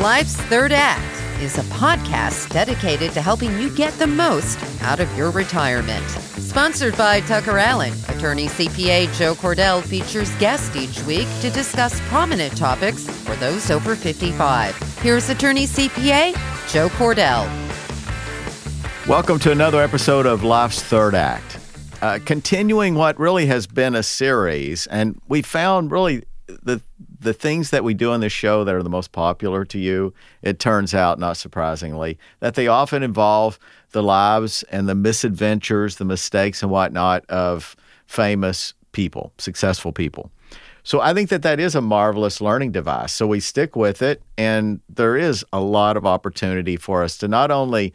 Life's Third Act is a podcast dedicated to helping you get the most out of your retirement. Sponsored by TuckerAllen, attorney CPA Joe Cordell features guests each week to discuss prominent topics for those over 55. Here's attorney CPA Joe Cordell. Welcome to another episode of Life's Third Act. Uh, continuing what really has been a series, and we found really the the things that we do on this show that are the most popular to you, it turns out, not surprisingly, that they often involve the lives and the misadventures, the mistakes and whatnot of famous people, successful people. So I think that that is a marvelous learning device. So we stick with it, and there is a lot of opportunity for us to not only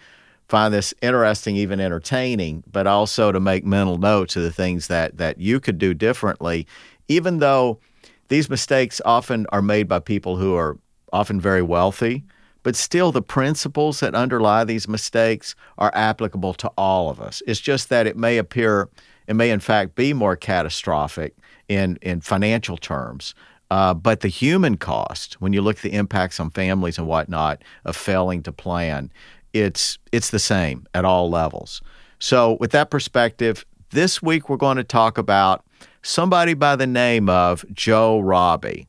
find this interesting, even entertaining, but also to make mental notes of the things that that you could do differently, even though these mistakes often are made by people who are often very wealthy, but still the principles that underlie these mistakes are applicable to all of us. It's just that it may appear, it may in fact be more catastrophic in, in financial terms. Uh, but the human cost, when you look at the impacts on families and whatnot of failing to plan, it's it's the same at all levels. So, with that perspective, this week we're going to talk about somebody by the name of Joe Robbie.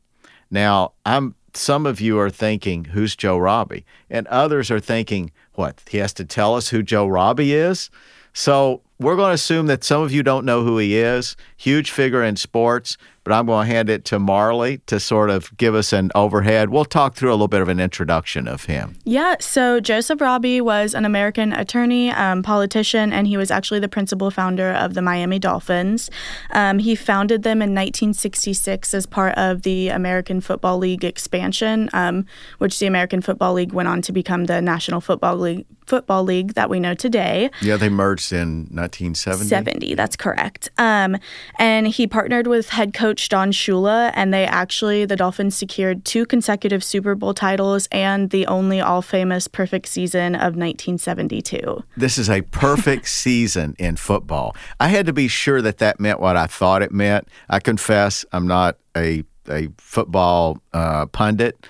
Now, I'm some of you are thinking, who's Joe Robbie? And others are thinking, what? He has to tell us who Joe Robbie is? So we're going to assume that some of you don't know who he is. Huge figure in sports, but I'm going to hand it to Marlea to sort of give us an overhead. We'll talk through a little bit of an introduction of him. Yeah, so Joseph Robbie was an American attorney, um, politician, and he was actually the principal founder of the Miami Dolphins. Um, he founded them in 1966 as part of the American Football League expansion, um, which the American Football League went on to become the National Football League Football League that we know today. Yeah, they merged in 1970. 70, that's correct. Um, and he partnered with head coach Don Shula, and they actually, the Dolphins secured two consecutive Super Bowl titles and the only all famous perfect season of 1972. This is a perfect season in football. I had to be sure that that meant what I thought it meant. I confess, I'm not a, a football uh, pundit.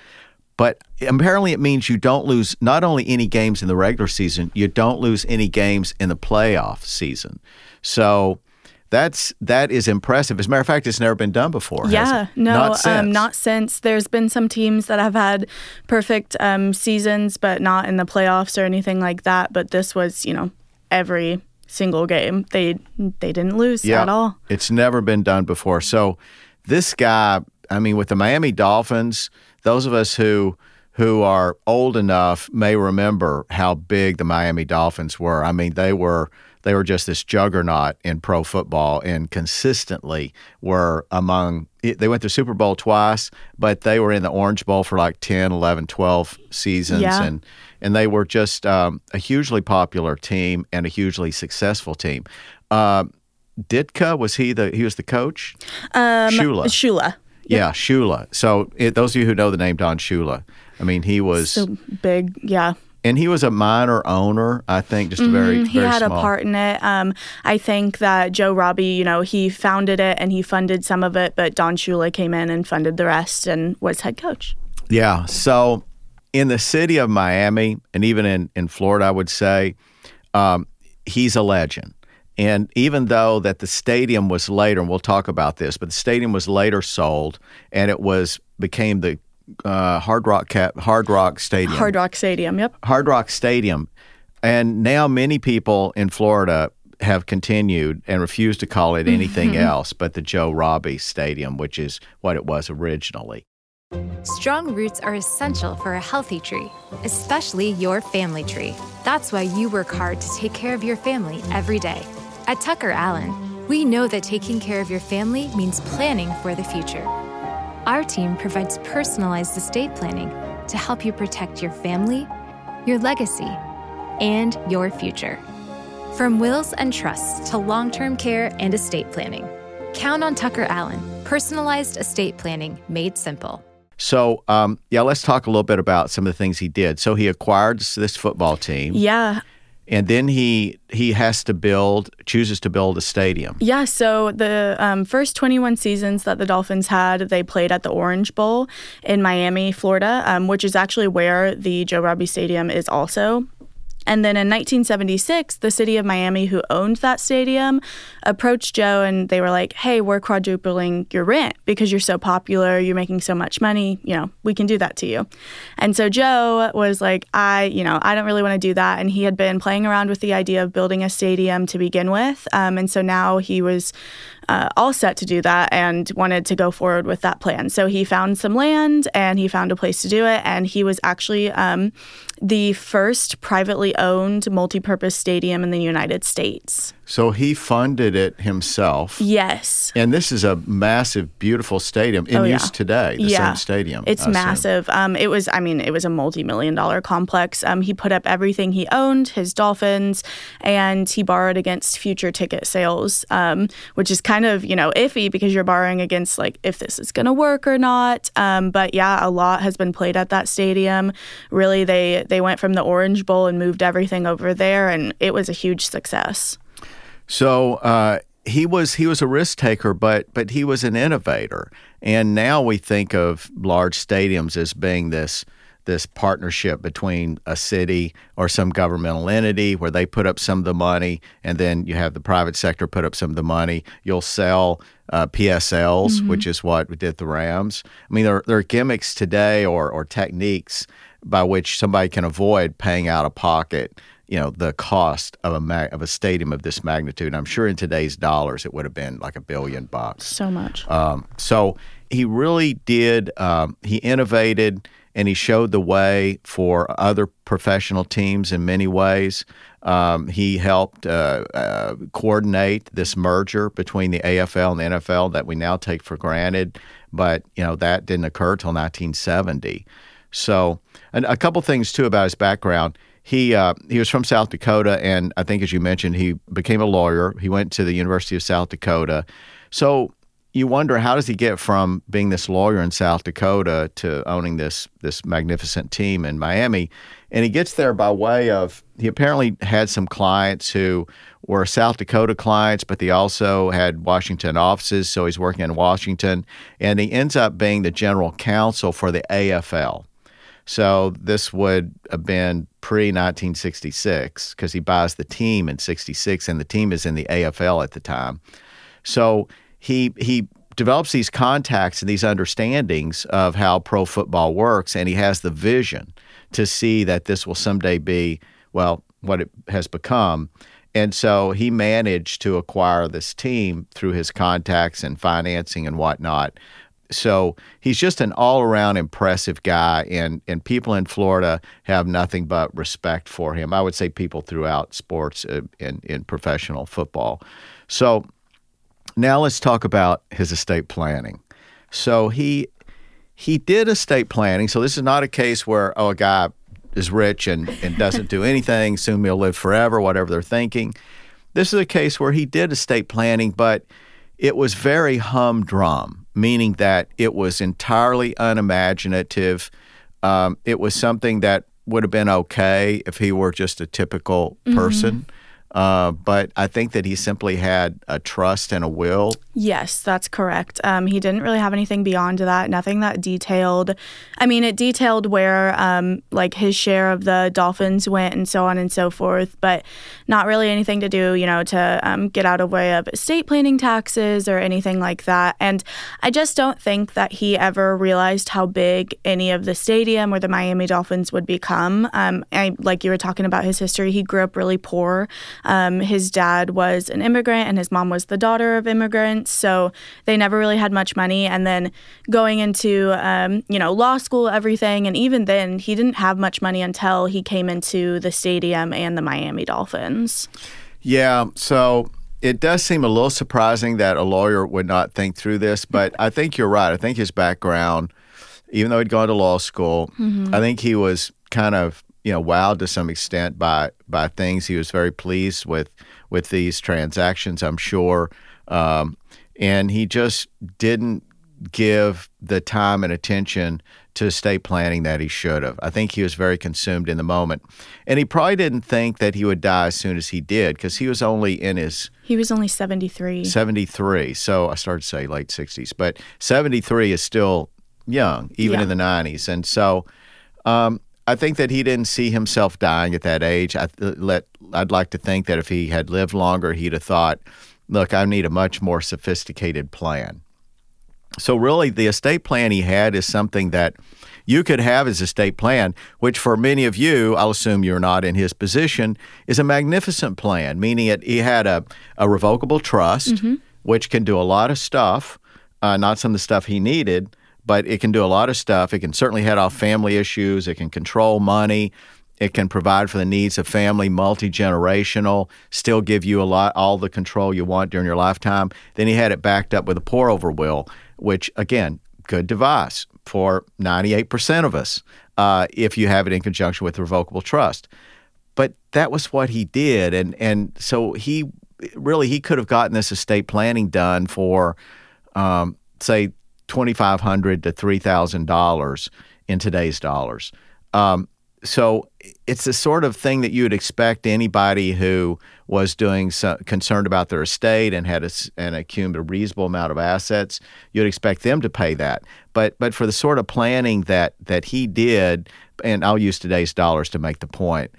But apparently, it means you don't lose not only any games in the regular season, you don't lose any games in the playoff season. So that's that is impressive. As a matter of fact, it's never been done before. Yeah, no, not since. Um, not since. There's been some teams that have had perfect um, seasons, but not in the playoffs or anything like that. But this was, you know, every single game they they didn't lose yeah, at all. It's never been done before. So this guy, I mean, with the Miami Dolphins those of us who who are old enough may remember how big the Miami Dolphins were. I mean, they were they were just this juggernaut in pro football and consistently were among they went to Super Bowl twice, but they were in the Orange Bowl for like 10, 11, 12 seasons Yeah. and and they were just um, a hugely popular team and a hugely successful team. Uh, Ditka was he the he was the coach? Um, Shula. Shula. Yeah, Shula. So it, those of you who know the name Don Shula, I mean, he was, So big, yeah. And he was a minor owner. I think just a very, Mhm, He had small. a part in it. Um, I think that Joe Robbie, you know, he founded it and he funded some of it, but Don Shula came in and funded the rest and was head coach. Yeah. So in the city of Miami, and even in in Florida, I would say, um, he's a legend. And even though that the stadium was later, and we'll talk about this, but the stadium was later sold, and it was became the uh, Hard Rock Cap, Hard Rock Stadium. Hard Rock Stadium, yep. Hard Rock Stadium. And now many people in Florida have continued and refuse to call it anything else but the Joe Robbie Stadium, which is what it was originally. Strong roots are essential for a healthy tree, especially your family tree. That's why you work hard to take care of your family every day. At TuckerAllen, we know that taking care of your family means planning for the future. Our team provides personalized estate planning to help you protect your family, your legacy, and your future. From wills and trusts to long term care and estate planning, count on TuckerAllen, personalized estate planning made simple. So, um, yeah, let's talk a little bit about some of the things he did. So, he acquired this- this football team. Yeah. And then he he has to build chooses to build a stadium. Yeah, so the um, first 21 seasons that the Dolphins had, they played at the Orange Bowl in Miami, Florida, um, which is actually where the Joe Robbie Stadium is also. And then in 1976, the city of Miami, who owned that stadium, approached Joe and they were like, hey, we're quadrupling your rent because you're so popular, you're making so much money, you know, we can do that to you. And so Joe was like, I, you know, I don't really want to do that. And he had been playing around with the idea of building a stadium to begin with. Um, and so now he was uh, all set to do that and wanted to go forward with that plan. So he found some land and he found a place to do it. And he was actually um, the first privately owned multi purpose stadium in the United States. So he funded it himself. Yes. And this is a massive, beautiful stadium in Oh, yeah. use today. The yeah. same stadium. It's I massive. Um, it was, I mean, it was a multi-million dollar complex. Um, he put up everything he owned, his dolphins, and he borrowed against future ticket sales, um, which is kind of, you know, iffy because you're borrowing against like if this is going to work or not. Um, but yeah, a lot has been played at that stadium. Really, they they went from the Orange Bowl and moved everything over there, and it was a huge success. So uh, he was he was a risk taker, but but he was an innovator. And now we think of large stadiums as being this this partnership between a city or some governmental entity where they put up some of the money, and then you have the private sector put up some of the money. You'll sell uh, PSLs, which is what we did the Rams. I mean, there, there are gimmicks today or or techniques by which somebody can avoid paying out of pocket you know the cost of a mag- of a stadium of this magnitude. I'm sure in today's dollars it would have been like a billion bucks. So much. Um, so he really did. Um, he innovated and he showed the way for other professional teams in many ways. Um, he helped uh, uh, coordinate this merger between the AFL and the NFL that we now take for granted, but you know that didn't occur till 1970. So, and a couple things too about his background. He uh, he was from South Dakota, and I think as you mentioned, he became a lawyer. He went to the University of South Dakota. So you wonder how does he get from being this lawyer in South Dakota to owning this this magnificent team in Miami? And he gets there by way of he apparently had some clients who were South Dakota clients, but they also had Washington offices, so he's working in Washington, and he ends up being the general counsel for the AFL. So this would have been pre 1966 because he buys the team in 66 and the team is in the AFL at the time. So he he develops these contacts and these understandings of how pro football works and he has the vision to see that this will someday be well what it has become. And so he managed to acquire this team through his contacts and financing and whatnot so he's just an all around impressive guy, and, and people in Florida have nothing but respect for him. I would say people throughout sports uh, in, in professional football. So now let's talk about his estate planning. So he he did estate planning. So this is not a case where oh a guy is rich and, and doesn't do anything, soon he'll live forever, whatever they're thinking. This is a case where he did estate planning, but it was very humdrum, meaning that it was entirely unimaginative. Um, it was something that would have been okay if he were just a typical person. Uh, but I think that he simply had a trust and a will. Yes, that's correct. Um, he didn't really have anything beyond that, nothing that detailed. I mean, it detailed where um, like his share of the dolphins went and so on and so forth, but not really anything to do, you know, to um, get out of way of estate planning taxes or anything like that. And I just don't think that he ever realized how big any of the stadium or the Miami Dolphins would become. Um, I, like you were talking about his history, he grew up really poor. Um, his dad was an immigrant and his mom was the daughter of immigrants, so they never really had much money. And then going into um, you know law school, everything, and even then he didn't have much money until he came into the stadium and the Miami Dolphins. Yeah, so it does seem a little surprising that a lawyer would not think through this, but I think you're right. I think his background, even though he'd gone to law school, I think he was kind of you know wowed to some extent by by things. He was very pleased with with these transactions, I'm sure, um, and he just didn't give the time and attention to estate planning that he should have. I think he was very consumed in the moment. And he probably didn't think that he would die as soon as he did because he was only in his He was only 73. 73. So I started to say late 60s, but 73 is still young, even Yeah. in the 90s. And so um, I think that he didn't see himself dying at that age. I let I'd like to think that if he had lived longer, he'd have thought, "Look, I need a much more sophisticated plan." So really, the estate plan he had is something that you could have as estate plan, which for many of you, I'll assume you're not in his position, is a magnificent plan. Meaning, it he had a, a revocable trust, which can do a lot of stuff, uh, not some of the stuff he needed, but it can do a lot of stuff. It can certainly head off family issues. It can control money. It can provide for the needs of family, multi generational, still give you a lot, all the control you want during your lifetime. Then he had it backed up with a pour over will, which again, good device for 98% of us uh, if you have it in conjunction with a revocable trust. But that was what he did, and and so he really he could have gotten this estate planning done for, um, say, twenty five hundred to three thousand dollars in today's dollars. Um, so it's the sort of thing that you would expect anybody who was doing so, concerned about their estate and had a, and accumulated a reasonable amount of assets. You'd expect them to pay that, but but for the sort of planning that that he did, and I'll use today's dollars to make the point.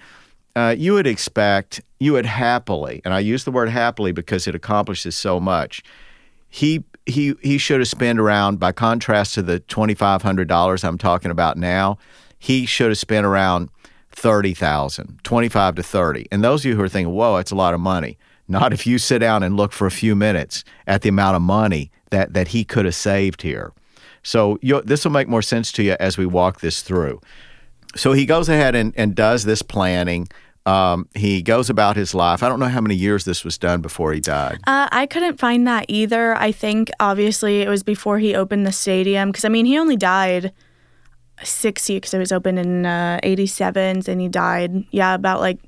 Uh, you would expect, you would happily, and I use the word happily because it accomplishes so much he he he should have spent around by contrast to the twenty five hundred dollars I'm talking about now, he should have spent around thirty thousand, twenty five to thirty. And those of you who are thinking, "Whoa, that's a lot of money," not if you sit down and look for a few minutes at the amount of money that that he could have saved here. So this will make more sense to you as we walk this through. So he goes ahead and, and does this planning. Um, he goes about his life. I don't know how many years this was done before he died. Uh, I couldn't find that either. I think obviously it was before he opened the stadium because I mean he only died six years because it was opened in uh, '87 and he died yeah about like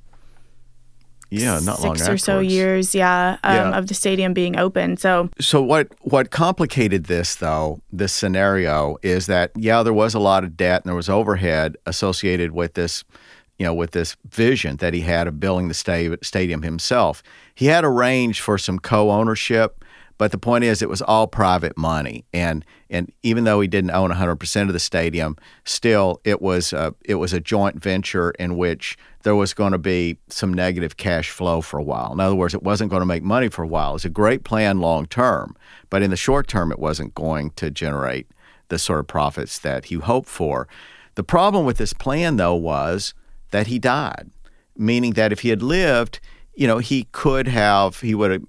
Yeah, not long six or so years yeah, um, Yeah. of the stadium being open. So So what what complicated this though, this scenario is that yeah, there was a lot of debt and there was overhead associated with this, you know, with this vision that he had of building the sta- stadium himself. He had arranged for some co-ownership, but the point is it was all private money and and even though he didn't own 100% of the stadium, still it was a, it was a joint venture in which there was going to be some negative cash flow for a while. In other words, it wasn't going to make money for a while. It's a great plan long term, but in the short term, it wasn't going to generate the sort of profits that he hoped for. The problem with this plan, though, was that he died, meaning that if he had lived, you know, he could have, he would have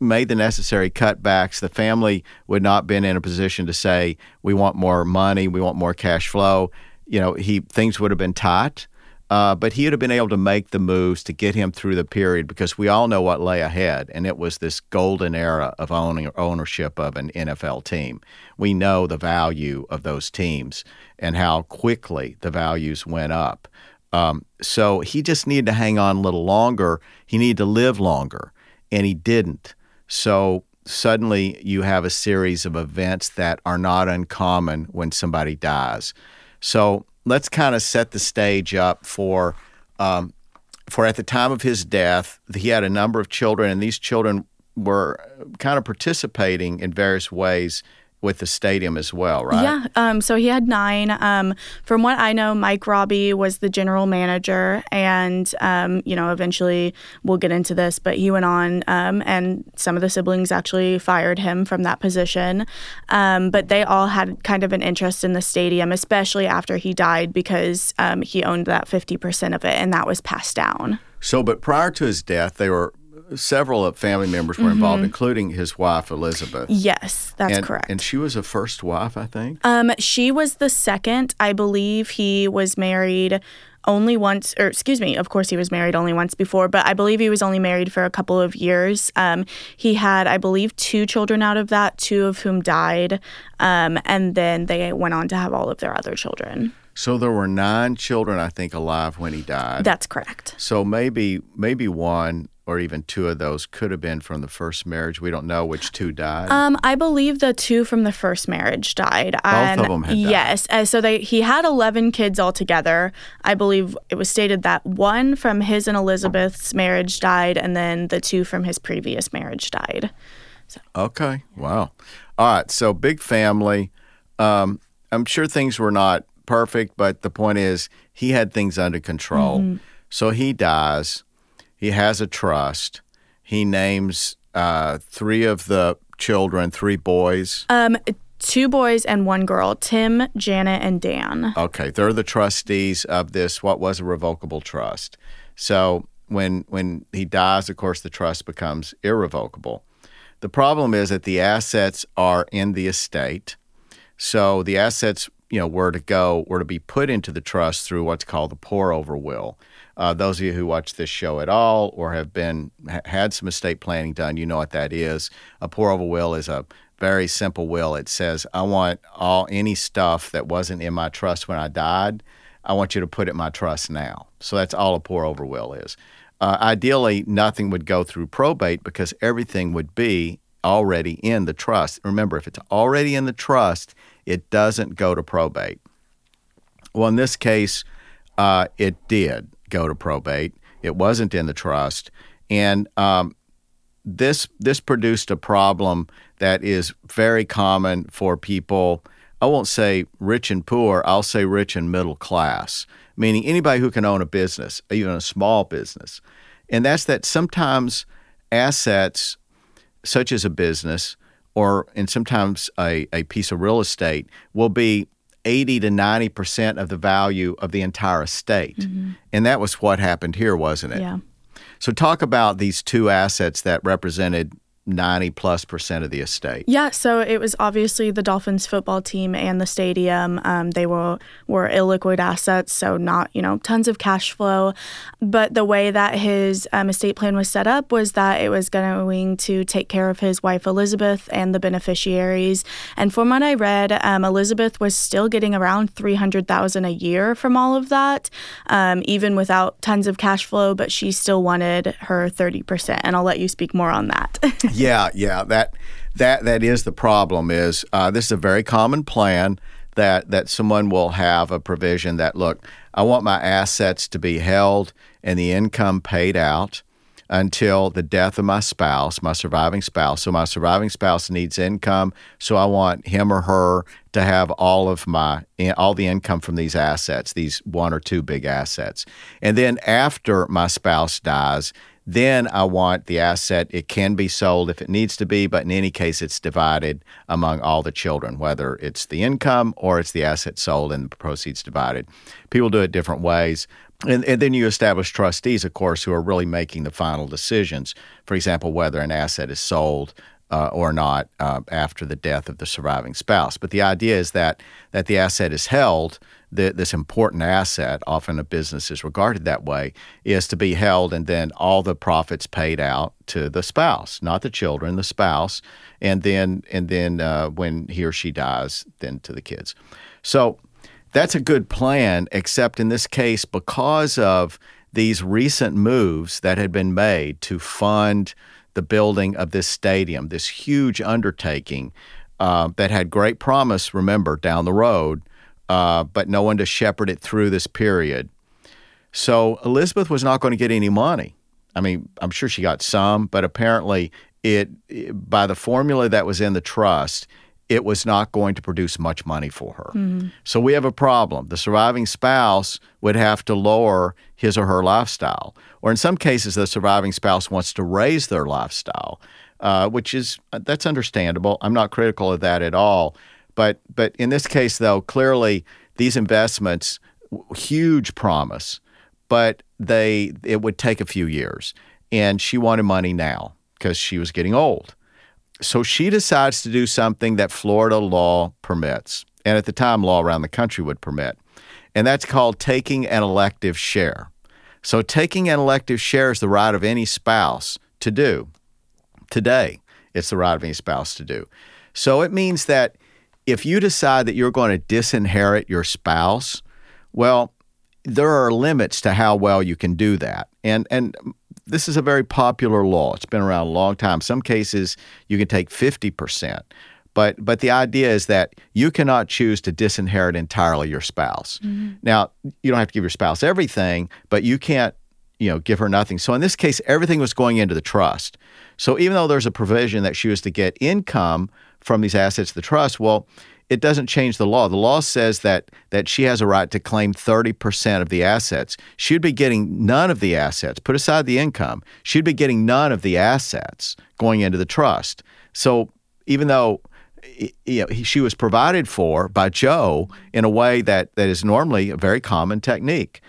made the necessary cutbacks. The family would not have been in a position to say, we want more money, we want more cash flow. You know, he things would have been tight. Uh, but he would have been able to make the moves to get him through the period because we all know what lay ahead, and it was this golden era of owning ownership of an NFL team. We know the value of those teams and how quickly the values went up. Um, so he just needed to hang on a little longer. He needed to live longer, and he didn't. So suddenly you have a series of events that are not uncommon when somebody dies. So let's kind of set the stage up for um, for at the time of his death, he had a number of children, and these children were kind of participating in various ways with the stadium as well, right? Yeah. Um, so he had nine. Um, from what I know, Mike Robbie was the general manager, and um, you know, eventually we'll get into this, but he went on, um, and some of the siblings actually fired him from that position. Um, but they all had kind of an interest in the stadium, especially after he died, because um, he owned that fifty percent of it, and that was passed down. So, but prior to his death, they were several of family members were involved, including his wife Elizabeth. Yes, that's and, correct. And she was a first wife, I think. Um, she was the second. I believe he was married only once, or excuse me, of course he was married only once before, but I believe he was only married for a couple of years. Um, he had, I believe, two children out of that, two of whom died, um, and then they went on to have all of their other children. So there were nine children, I think, alive when he died. That's correct. so maybe maybe one or even two of those could have been from the first marriage. We don't know which two died. Um, I believe the two from the first marriage died. Both and of them had died. Yes, uh, so they he had eleven kids altogether. I believe it was stated that one from his and Elizabeth's marriage died, and then the two from his previous marriage died. Okay. Wow. All right. So big family. Um, I'm sure things were not perfect, but the point is he had things under control. So he dies. He has a trust. He names uh, three of the children, three boys. Um, two boys and one girl: Tim, Janet, and Dan. Okay, they're the trustees of this. What was a revocable trust? So when when he dies, of course, the trust becomes irrevocable. The problem is that the assets are in the estate. So the assets, you know, were to go were to be put into the trust through what's called the pour over will. Uh, those of you who watch this show at all or have been ha- had some estate planning done, you know what that is. A pour over will is a very simple will. It says, "I want all any stuff that wasn't in my trust when I died. I want you to put it in my trust now." So that's all a pour over will is. Uh, ideally, nothing would go through probate because everything would be already in the trust. Remember, if it's already in the trust, it doesn't go to probate. Well, in this case, uh, it did go to probate. It wasn't in the trust, and um, this this produced a problem that is very common for people. I won't say rich and poor. I'll say rich and middle class, meaning anybody who can own a business, even a small business, and that's that sometimes assets such as a business or and sometimes a, a piece of real estate will be 80 to 90 percent of the value of the entire estate mm-hmm. and that was what happened here wasn't it? Yeah. so talk about these two assets that represented 90 plus percent of the estate Yeah, so it was obviously the Dolphins football team and the stadium. Um, they were were illiquid assets, so not you know tons of cash flow. But the way that his um, estate plan was set up was that it was going to take care of his wife Elizabeth and the beneficiaries. And from what I read, um, Elizabeth was still getting around three hundred thousand a year from all of that, um, even without tons of cash flow. But she still wanted her thirty percent, and I'll let you speak more on that. Yeah, yeah, that that that is the problem. Is uh, this is a very common plan that that someone will have a provision that look, I want my assets to be held and the income paid out until the death of my spouse, my surviving spouse. So my surviving spouse needs income, so I want him or her to have all of my all the income from these assets, these one or two big assets. And then after my spouse dies, then I want the asset. It can be sold if it needs to be, but in any case, it's divided among all the children, whether it's the income or it's the asset sold and the proceeds divided. People do it different ways. And, and then you establish trustees, of course, who are really making the final decisions. For example, whether an asset is sold uh, or not uh, after the death of the surviving spouse. But the idea is that that the asset is held. The, this important asset, often a business is regarded that way, is to be held, and then all the profits paid out to the spouse, not the children, the spouse, and then and then uh, when he or she dies, then to the kids. So that's a good plan, except in this case, because of these recent moves that had been made to fund the building of this stadium, this huge undertaking uh, that had great promise, remember, down the road, uh, but no one to shepherd it through this period. So Elizabeth was not going to get any money. I mean, I'm sure she got some, but apparently, it, it by the formula that was in the trust, it was not going to produce much money for her. So we have a problem. The surviving spouse would have to lower his or her lifestyle, or in some cases, the surviving spouse wants to raise their lifestyle, uh, which is that's understandable. I'm not critical of that at all. But but in this case, though, clearly these investments, huge promise, but they it would take a few years, and she wanted money now because she was getting old. So she decides to do something that Florida law permits, and at the time, law around the country would permit, and that's called taking an elective share. So taking an elective share is the right of any spouse to do. Today, it's the right of any spouse to do. So it means that if you decide that you're going to disinherit your spouse, well, there are limits to how well you can do that. And and this is a very popular law. It's been around a long time. Some cases you can take 50%. But, but the idea is that you cannot choose to disinherit entirely your spouse. Mm-hmm. Now, you don't have to give your spouse everything, but you can't you know give her nothing. So in this case, everything was going into the trust. So even though there's a provision that she was to get income from these assets of the trust, well, it doesn't change the law. The law says that that she has a right to claim 30% of the assets. She'd be getting none of the assets. Put aside the income. She'd be getting none of the assets going into the trust. So even though you know, she was provided for by Joe in a way that, that is normally a very common technique.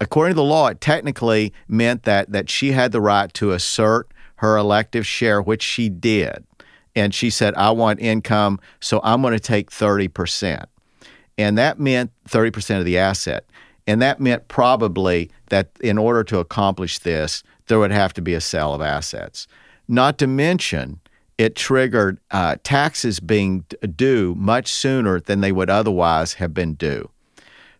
According to the law, it technically meant that that she had the right to assert her elective share, which she did and she said, I want income, so I'm going to take 30%. And that meant 30% of the asset. And that meant probably that in order to accomplish this, there would have to be a sale of assets. Not to mention, it triggered uh, taxes being due much sooner than they would otherwise have been due.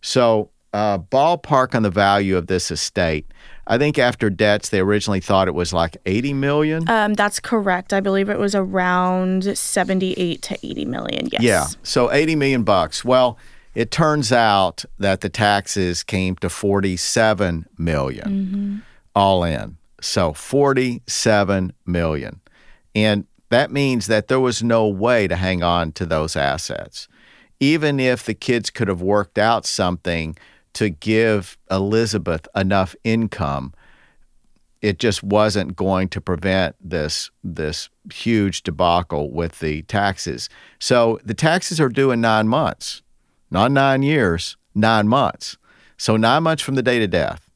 So, uh, ballpark on the value of this estate I think after debts, they originally thought it was like 80 million. Um, that's correct. I believe it was around 78 to 80 million. Yes. Yeah. So 80 million bucks. Well, it turns out that the taxes came to 47 million mm-hmm. all in. So 47 million. And that means that there was no way to hang on to those assets. Even if the kids could have worked out something to give Elizabeth enough income, it just wasn't going to prevent this this huge debacle with the taxes. So the taxes are due in nine months, not nine years, nine months. So nine months from the date of death.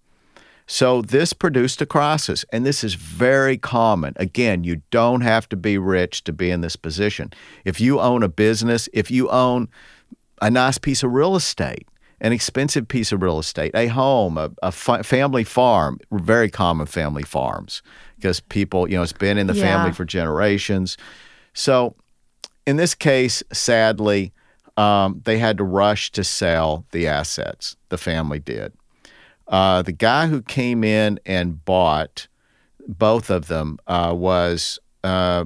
So this produced a crisis, and this is very common. Again, you don't have to be rich to be in this position. If you own a business, if you own a nice piece of real estate, an expensive piece of real estate, a home, a, a fa- family farm, very common family farms because people, you know, it's been in the yeah. family for generations. So in this case, sadly, um, they had to rush to sell the assets. The family did. Uh, the guy who came in and bought both of them uh, was uh,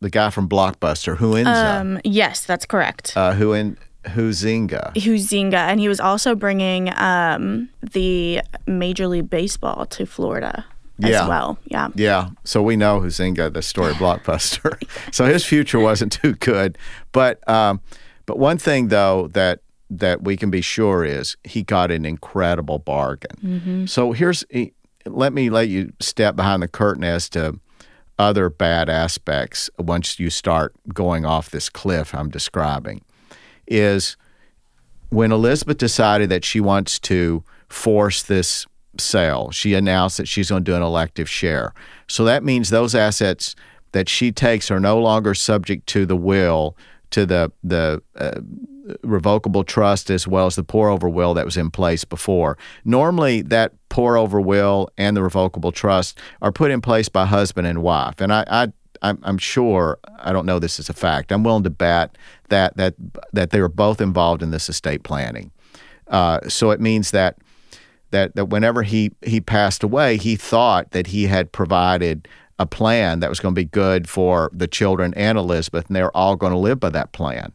the guy from Blockbuster, Huizenga. Um, yes, that's correct. Uh, who in Huizenga. Huizenga, and he was also bringing um, the Major League Baseball to Florida yeah. as well. Yeah. Yeah. So we know Huizenga, the story blockbuster. so his future wasn't too good. But um, but one thing though that that we can be sure is he got an incredible bargain. Mm-hmm. So here's let me let you step behind the curtain as to other bad aspects once you start going off this cliff I'm describing is when Elizabeth decided that she wants to force this sale, she announced that she's going to do an elective share. So that means those assets that she takes are no longer subject to the will, to the the uh, revocable trust as well as the pour over will that was in place before. Normally, that pour over will and the revocable trust are put in place by husband and wife, and I, I I'm, I'm sure I don't know this is a fact. I'm willing to bet that that that they were both involved in this estate planning. Uh, so it means that that that whenever he he passed away, he thought that he had provided a plan that was going to be good for the children and Elizabeth, and they were all going to live by that plan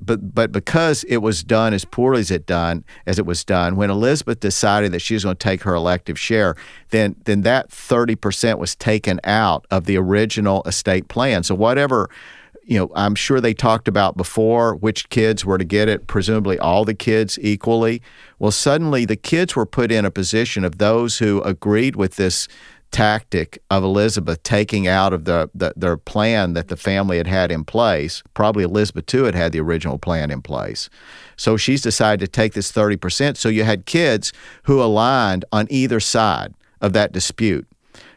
but but because it was done as poorly as it done as it was done, when Elizabeth decided that she was going to take her elective share, then then that thirty percent was taken out of the original estate plan. So whatever you know, I'm sure they talked about before which kids were to get it, presumably all the kids equally. Well, suddenly the kids were put in a position of those who agreed with this tactic of Elizabeth taking out of the, the their plan that the family had had in place. Probably Elizabeth too had had the original plan in place. So she's decided to take this 30%. So you had kids who aligned on either side of that dispute.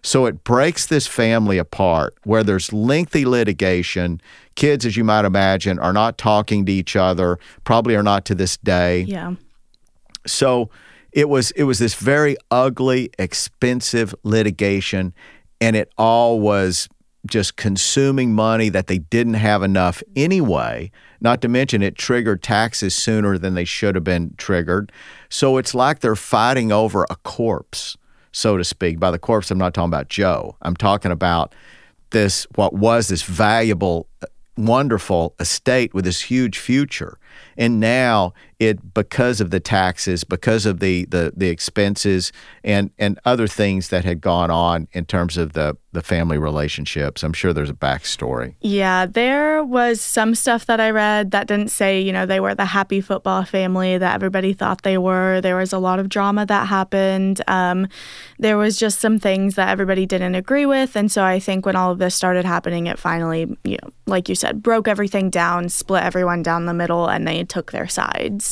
So it breaks this family apart where there's lengthy litigation. Kids, as you might imagine, are not talking to each other, probably are not to this day. Yeah. So it was it was this very ugly, expensive litigation, and it all was just consuming money that they didn't have enough anyway. Not to mention it triggered taxes sooner than they should have been triggered. So it's like they're fighting over a corpse. so to speak. By the corpse, I'm not talking about Joe. I'm talking about this what was this valuable, wonderful estate with this huge future. And now it because of the taxes, because of the the, the expenses and and other things that had gone on in terms of the the family relationships. I'm sure there's a backstory. Yeah, there was some stuff that I read that didn't say, you know, they were the happy football family that everybody thought they were. There was a lot of drama that happened. Um, there was just some things that everybody didn't agree with. And so I think when all of this started happening, it finally, you know, like you said, broke everything down, split everyone down the middle, and they took their sides.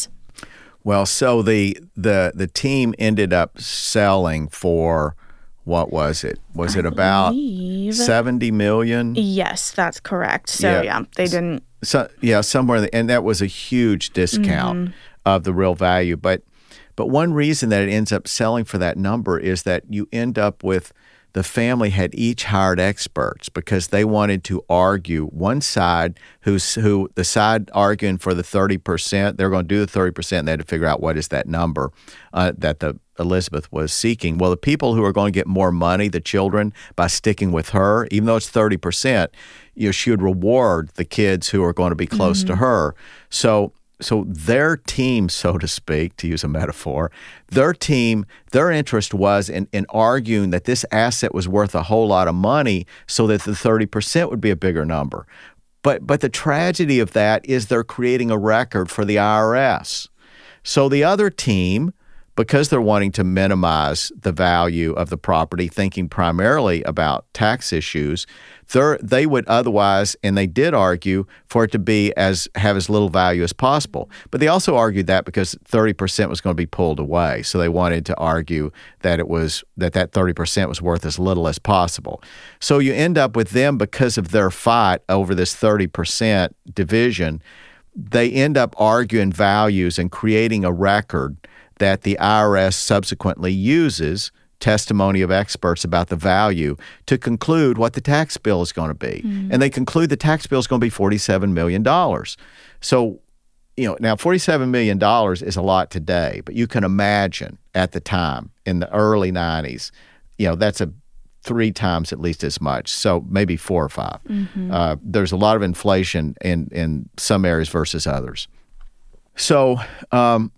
Well, so the the the team ended up selling for what was it? Was I it about believe- 70 million? Yes, that's correct. So Yeah. yeah, they didn't. So yeah, somewhere in the, and that was a huge discount mm-hmm. of the real value, but but one reason that it ends up selling for that number is that you end up with the family had each hired experts because they wanted to argue one side who's who the side arguing for the 30% they're going to do the 30% and they had to figure out what is that number uh, that the elizabeth was seeking. Well the people who are going to get more money the children by sticking with her even though it's 30% you know, she would reward the kids who are going to be close to her. So so their team, so to speak, to use a metaphor, their team, their interest was in, in arguing that this asset was worth a whole lot of money so that the 30% would be a bigger number. But but the tragedy of that is they're creating a record for the IRS. So the other team, because they're wanting to minimize the value of the property, thinking primarily about tax issues, they're, would otherwise, and they did argue for it to be as have as little value as possible. But they also argued that because 30% was going to be pulled away, so they wanted to argue that it was that that 30% was worth as little as possible. So you end up with them because of their fight over this 30% division. They end up arguing values and creating a record that the IRS subsequently uses testimony of experts about the value to conclude what the tax bill is going to be. And they conclude the tax bill is going to be $47 million. So, you know, now $47 million is a lot today, but you can imagine at the time in the early 90s, you know, that's a three times at least as much. So maybe four or 5 Uh, there's a lot of inflation in, in some areas versus others. So, um,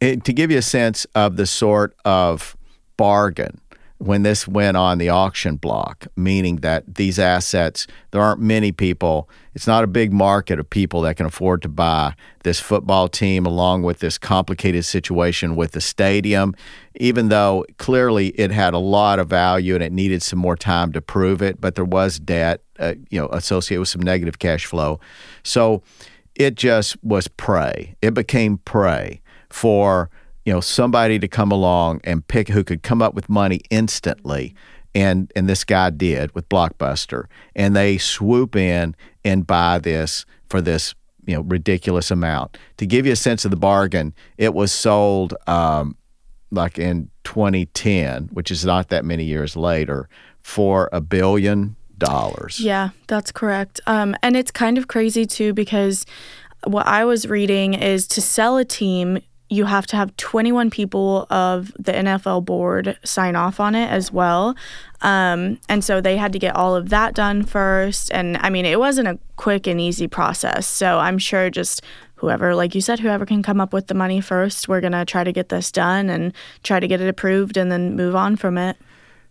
it, to give you a sense of the sort of bargain when this went on the auction block, meaning that these assets, there aren't many people, it's not a big market of people that can afford to buy this football team along with this complicated situation with the stadium, even though clearly it had a lot of value and it needed some more time to prove it, but there was debt, uh, you know, associated with some negative cash flow. So it just was prey. It became prey for you know somebody to come along and pick who could come up with money instantly. And and this guy did with blockbuster. And they swoop in and buy this for this you know ridiculous amount. To give you a sense of the bargain it was sold um, like in 2010 which is not that many years later for a billion dollars. Yeah, that's correct. Um, and it's kind of crazy too because what I was reading is to sell a team, you have to have 21 people of the NFL board sign off on it as well. Um, and so they had to get all of that done first. And I mean, it wasn't a quick and easy process. So I'm sure just whoever, like you said, whoever can come up with the money first, we're going to try to get this done and try to get it approved and then move on from it.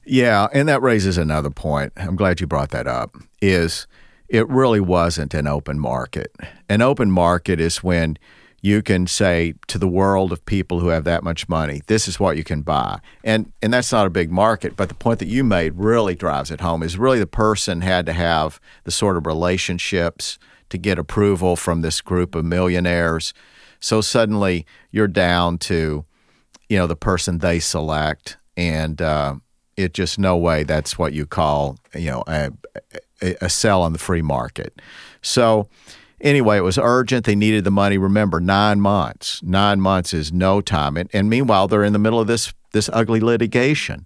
Yeah, and that raises another point. I'm glad you brought that up. Is it really wasn't an open market. An open market is when you can say to the world of people who have that much money, this is what you can buy. And and that's not a big market, but the point that you made really drives it home is really the person had to have the sort of relationships to get approval from this group of millionaires. So suddenly you're down to, you know, the person they select and uh, it just no way that's what you call you know a, a, sell on the free market. So anyway, it was urgent. They needed the money. Remember, nine months. Nine months is no time. And, and meanwhile, they're in the middle of this this ugly litigation.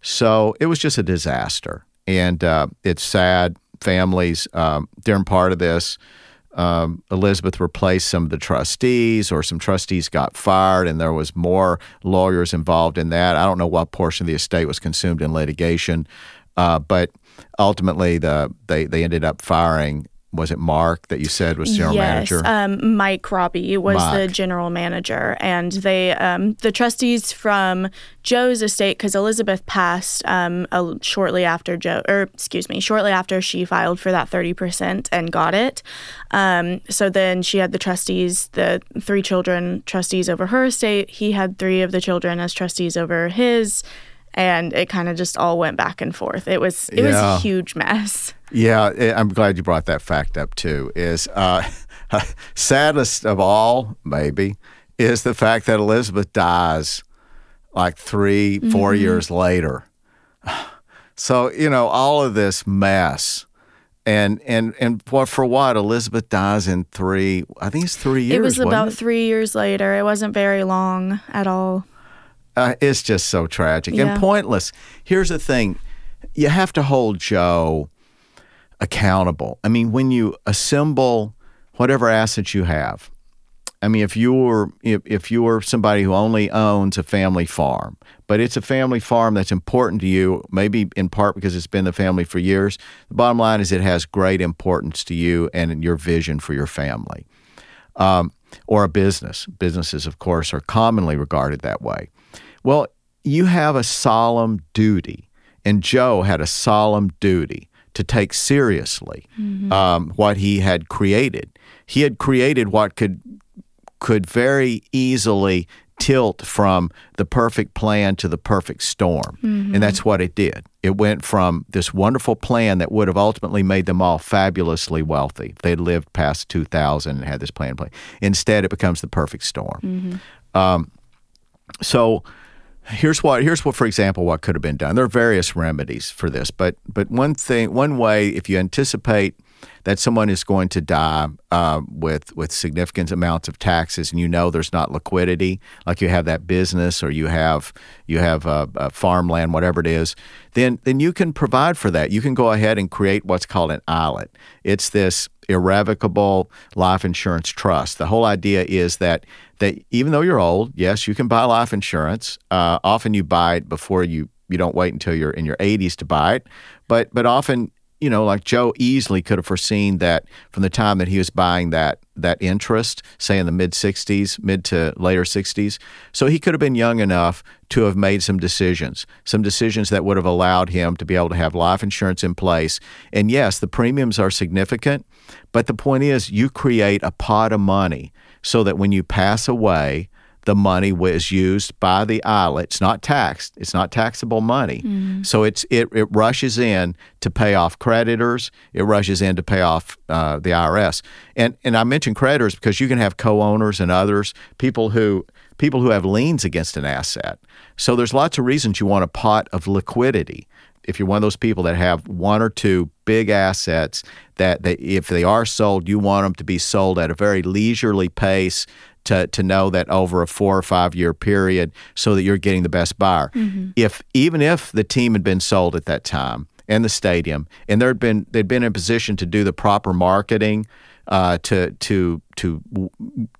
So it was just a disaster, and uh, it's sad. Families um, during part of this. um, Elizabeth replaced some of the trustees, or some trustees got fired, and there was more lawyers involved in that. I don't know what portion of the estate was consumed in litigation, uh, but ultimately, the they they ended up firing was it Mark that you said was general yes, manager? Um, Mike Robbie was Mike. the general manager, and they um, the trustees from Joe's estate because Elizabeth passed um, a, shortly after Joe, or excuse me, shortly after she filed for that thirty percent and got it. Um, so then she had the trustees, the three children trustees over her estate. He had three of the children as trustees over his. And it kind of just all went back and forth. It was it was a huge mess. Yeah, I- I'm glad you brought that fact up too. Is uh, saddest of all, maybe, is the fact that Elizabeth dies like 3 four years later. So you know all of this mess, and and and for for what Elizabeth dies in three. I think it's three years. it was about it? three years later. It wasn't very long at all. Uh, it's just so tragic Yeah. and pointless. Here's the thing you have to hold Joe accountable. I mean, when you assemble whatever assets you have, I mean, if you're if, if you're somebody who only owns a family farm, but it's a family farm that's important to you, maybe in part because it's been the family for years. The bottom line is it has great importance to you and your vision for your family, um, or a business. Businesses, of course, are commonly regarded that way. Well, you have a solemn duty, and Joe had a solemn duty to take seriously um, what he had created. He had created what could could very easily tilt from the perfect plan to the perfect storm. And that's what it did. It went from this wonderful plan that would have ultimately made them all fabulously wealthy if they'd lived past 2000 and had this plan in place. Instead, it becomes the perfect storm. Um, so here's what here's what for example what could have been done. There are various remedies for this but but one thing one way if you anticipate that someone is going to die uh, with with significant amounts of taxes and you know there's not liquidity like you have that business or you have you have a, a farmland whatever it is then then you can provide for that. You can go ahead and create what's called an ILIT. It's this irrevocable life insurance trust. The whole idea is that that even though you're old, yes, you can buy life insurance. Uh, often you buy it before you you don't wait until you're in your 80s to buy it, but but often you know like Joe easily could have foreseen that from the time that he was buying that that interest, say in the mid 60s, mid to later 60s. So he could have been young enough to have made some decisions, some decisions that would have allowed him to be able to have life insurance in place. And yes, the premiums are significant, but the point is you create a pot of money so that when you pass away, the money was used by the ILIT. It's not taxed. It's not taxable money. So it's it, it rushes in to pay off creditors. It rushes in to pay off uh, the IRS. And and I mention creditors because you can have co-owners and others, people who people who have liens against an asset. So there's lots of reasons you want a pot of liquidity. If you're one of those people that have one or two big assets that, that if they are sold, you want them to be sold at a very leisurely pace to, to know that over a four or five year period so that you're getting the best buyer. Mm-hmm. If even if the team had been sold at that time and the stadium and there'd been they'd been in a position to do the proper marketing uh, to to to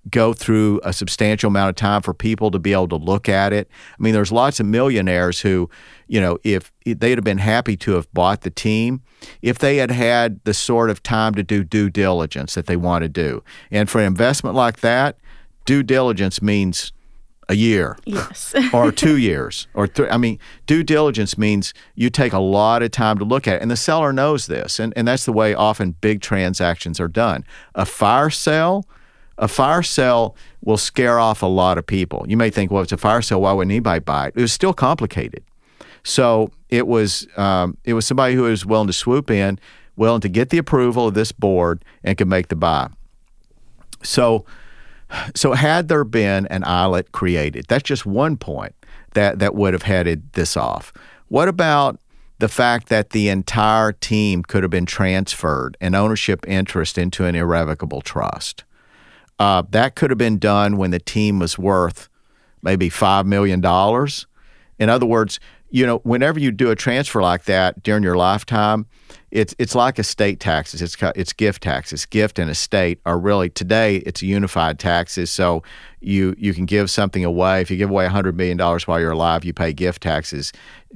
go through a substantial amount of time for people to be able to look at it. I mean, there's lots of millionaires who, you know, if they'd have been happy to have bought the team, if they had had the sort of time to do due diligence that they want to do, and for an investment like that, due diligence means a year Yes. or two years or three. I mean, due diligence means you take a lot of time to look at it, and the seller knows this, and, and that's the way often big transactions are done. A fire sale, a fire sale will scare off a lot of people. You may think, well, it's a fire sale, why wouldn't anybody buy it? It was still complicated. So it was um, it was somebody who was willing to swoop in, willing to get the approval of this board, and could make the buy. So so had there been an ILIT created, that's just one point that, that would have headed this off. What about the fact that the entire team could have been transferred and ownership interest into an irrevocable trust? Uh, that could have been done when the team was worth maybe $5 million. In other words, you know, whenever you do a transfer like that during your lifetime, it's it's like estate taxes. It's it's gift taxes. Gift and estate are really today it's unified taxes. So you you can give something away. If you give away hundred million dollars while you're alive, you pay gift taxes,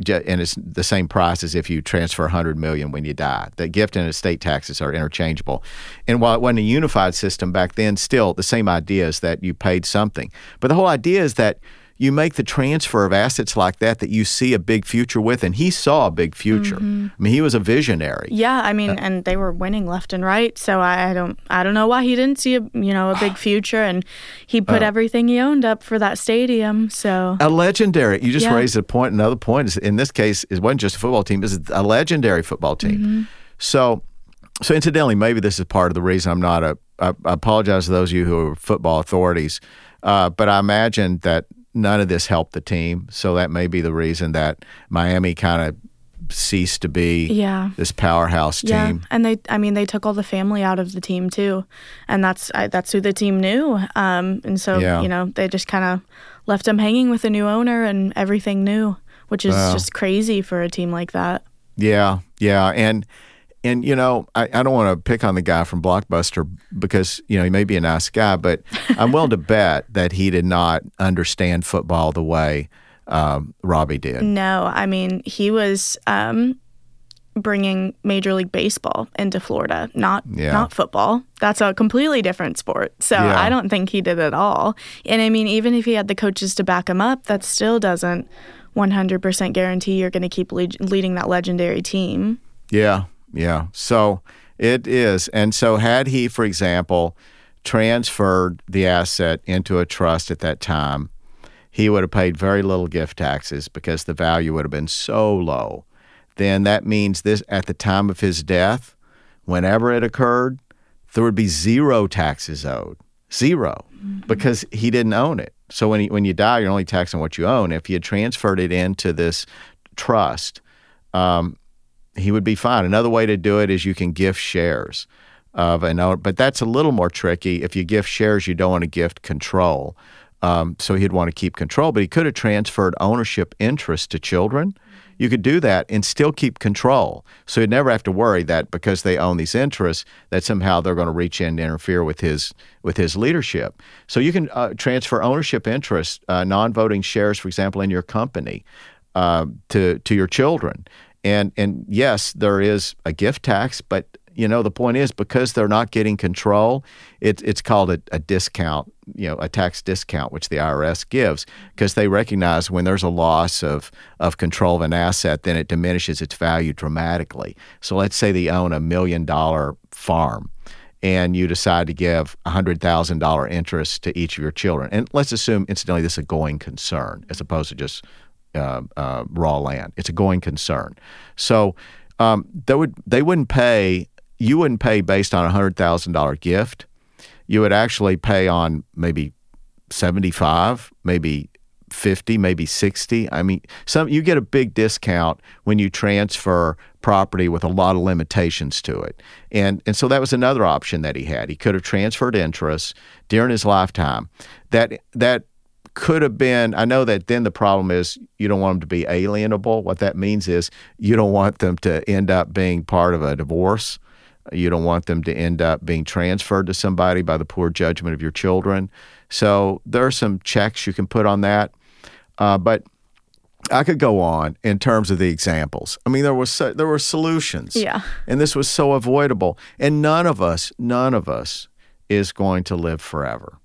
and it's the same price as if you transfer hundred million when you die. The gift and estate taxes are interchangeable. And while it wasn't a unified system back then, still the same idea is that you paid something. But the whole idea is that you make the transfer of assets like that that you see a big future with and he saw a big future mm-hmm. i mean he was a visionary yeah i mean uh, and they were winning left and right so I, I, don't i don't know why he didn't see a you know a big future and he put uh, everything he owned up for that stadium so a legendary you just yeah. raised a point another point is in this case it wasn't just a football team it was a legendary football team mm-hmm. so so incidentally maybe this is part of the reason i'm not a I, I apologize to those of you who are football authorities uh, but I imagine that none of this helped the team. So that may be the reason that Miami kind of ceased to be yeah. this powerhouse team. Yeah, and they, I mean, they took all the family out of the team too, and that's I, that's who the team knew. Um, and so yeah. you know they just kind of left them hanging with a new owner and everything new, which is just crazy for a team like that. Yeah, yeah, and and you know, I, I don't want to pick on the guy from Blockbuster because you know he may be a nice guy, but I'm willing to bet that he did not understand football the way um, Robbie did. No, I mean he was um, bringing Major League Baseball into Florida, not yeah. not football. That's a completely different sport. So yeah. I don't think he did at all. And I mean, even if he had the coaches to back him up, that still doesn't 100% guarantee you're going to keep leading that legendary team. Yeah, yeah. So it is. And so, had he, for example, transferred the asset into a trust at that time, he would have paid very little gift taxes because the value would have been so low. Then that means this at the time of his death, whenever it occurred, there would be zero taxes owed. 0 mm-hmm. because he didn't own it. So when, he, when you die, you're only taxing what you own. If you had transferred it into this trust, um, he would be fine. Another way to do it is you can gift shares of an owner, but that's a little more tricky. If you gift shares, you don't want to gift control. Um, so he'd want to keep control, but he could have transferred ownership interest to children. You could do that and still keep control. So he'd never have to worry that because they own these interests, that somehow they're going to reach in and interfere with his with his leadership. So you can uh, transfer ownership interest, uh, non-voting shares, for example, in your company, uh, to to your children. And and yes, there is a gift tax, but you know the point is because they're not getting control, it's it's called a, a discount, you know, a tax discount which the IRS gives because they recognize when there's a loss of of control of an asset, then it diminishes its value dramatically. So let's say they own a million dollar farm and you decide to give $100,000 interest to each of your children. And let's assume, incidentally, this is a going concern as opposed to just uh, uh, raw land. It's a going concern. So um, they would they wouldn't pay. You wouldn't pay based on a hundred thousand dollar gift. You would actually pay on maybe seventy five, maybe 50 maybe 60 i mean some you get a big discount when you transfer property with a lot of limitations to it and and so that was another option that he had he could have transferred interest during his lifetime that that could have been i know that then the problem is you don't want them to be alienable what that means is you don't want them to end up being part of a divorce you don't want them to end up being transferred to somebody by the poor judgment of your children so there are some checks you can put on that uh, but I could go on in terms of the examples. I mean, there was so, there were solutions, yeah, and this was so avoidable. And none of us, none of us, is going to live forever.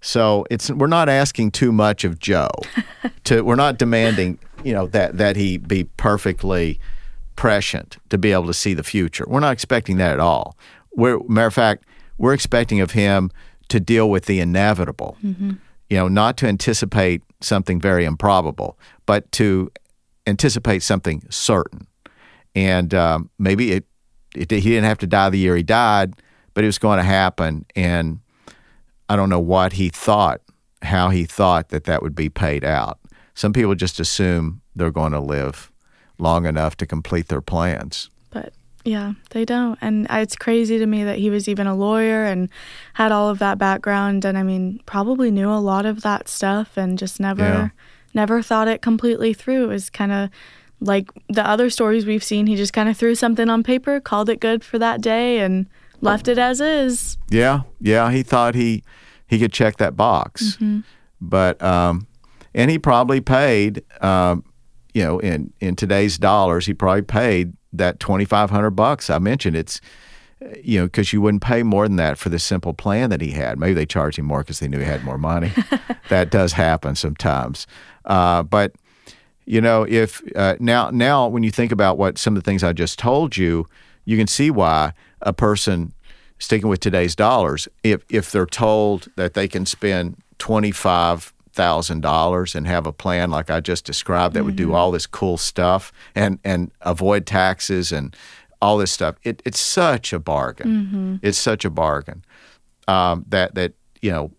So it's we're not asking too much of Joe. to we're not demanding you know that that he be perfectly prescient to be able to see the future. We're not expecting that at all. We're matter of fact, we're expecting of him to deal with the inevitable. Mm-hmm. You know, not to anticipate something very improbable, but to anticipate something certain. And um, maybe it, it, he didn't have to die the year he died, but it was going to happen. And I don't know what he thought, how he thought that that would be paid out. Some people just assume they're going to live long enough to complete their plans. But yeah, they don't. And uh, it's crazy to me that he was even a lawyer and had all of that background. And I mean, probably knew a lot of that stuff and just never, yeah. never thought it completely through. It was kind of like the other stories we've seen. He just kind of threw something on paper, called it good for that day, and left it as is. Yeah, yeah. He thought he he could check that box, but um, and he probably paid, um, you know, in in today's dollars, he probably paid that twenty five hundred bucks I mentioned. It's you know because you wouldn't pay more than that for the simple plan that he had. Maybe they charged him more because they knew he had more money. that does happen sometimes, uh, but you know if uh, now now when you think about what some of the things I just told you, you can see why a person sticking with today's dollars, if if they're told that they can spend twenty five thousand dollars and have a plan like I just described that would do all this cool stuff and and avoid taxes and all this stuff, it, it's such a bargain. It's such a bargain um, that that you know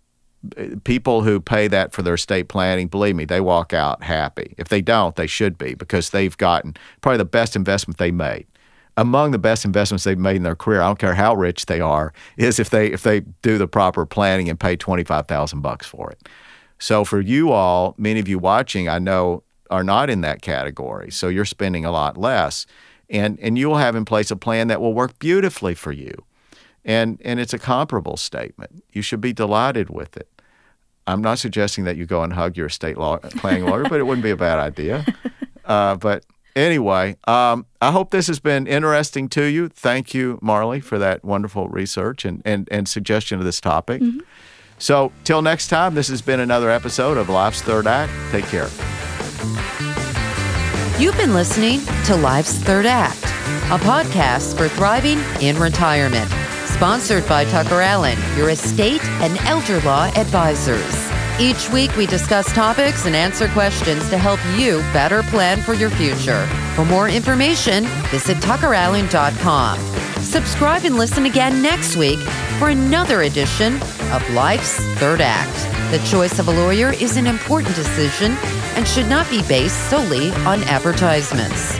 people who pay that for their estate planning, believe me, they walk out happy. If they don't, they should be because they've gotten probably the best investment they made. Among the best investments they've made in their career, I don't care how rich they are, is if they if they do the proper planning and pay twenty five thousand bucks for it. So for you all, many of you watching, I know are not in that category. So you're spending a lot less. And and you'll have in place a plan that will work beautifully for you. And and it's a comparable statement. You should be delighted with it. I'm not suggesting that you go and hug your estate law, planning lawyer, but it wouldn't be a bad idea. Uh, but anyway, um, I hope this has been interesting to you. Thank you, Marlea, for that wonderful research and, and, and suggestion of this topic. So, till next time, this has been another episode of Life's Third Act. Take care. You've been listening to Life's Third Act, a podcast for thriving in retirement, sponsored by TuckerAllen, your estate and elder law advisors. Each week, we discuss topics and answer questions to help you better plan for your future. For more information, visit tuckerallen.com. Subscribe and listen again next week for another edition of Life's Third Act. The choice of a lawyer is an important decision and should not be based solely on advertisements.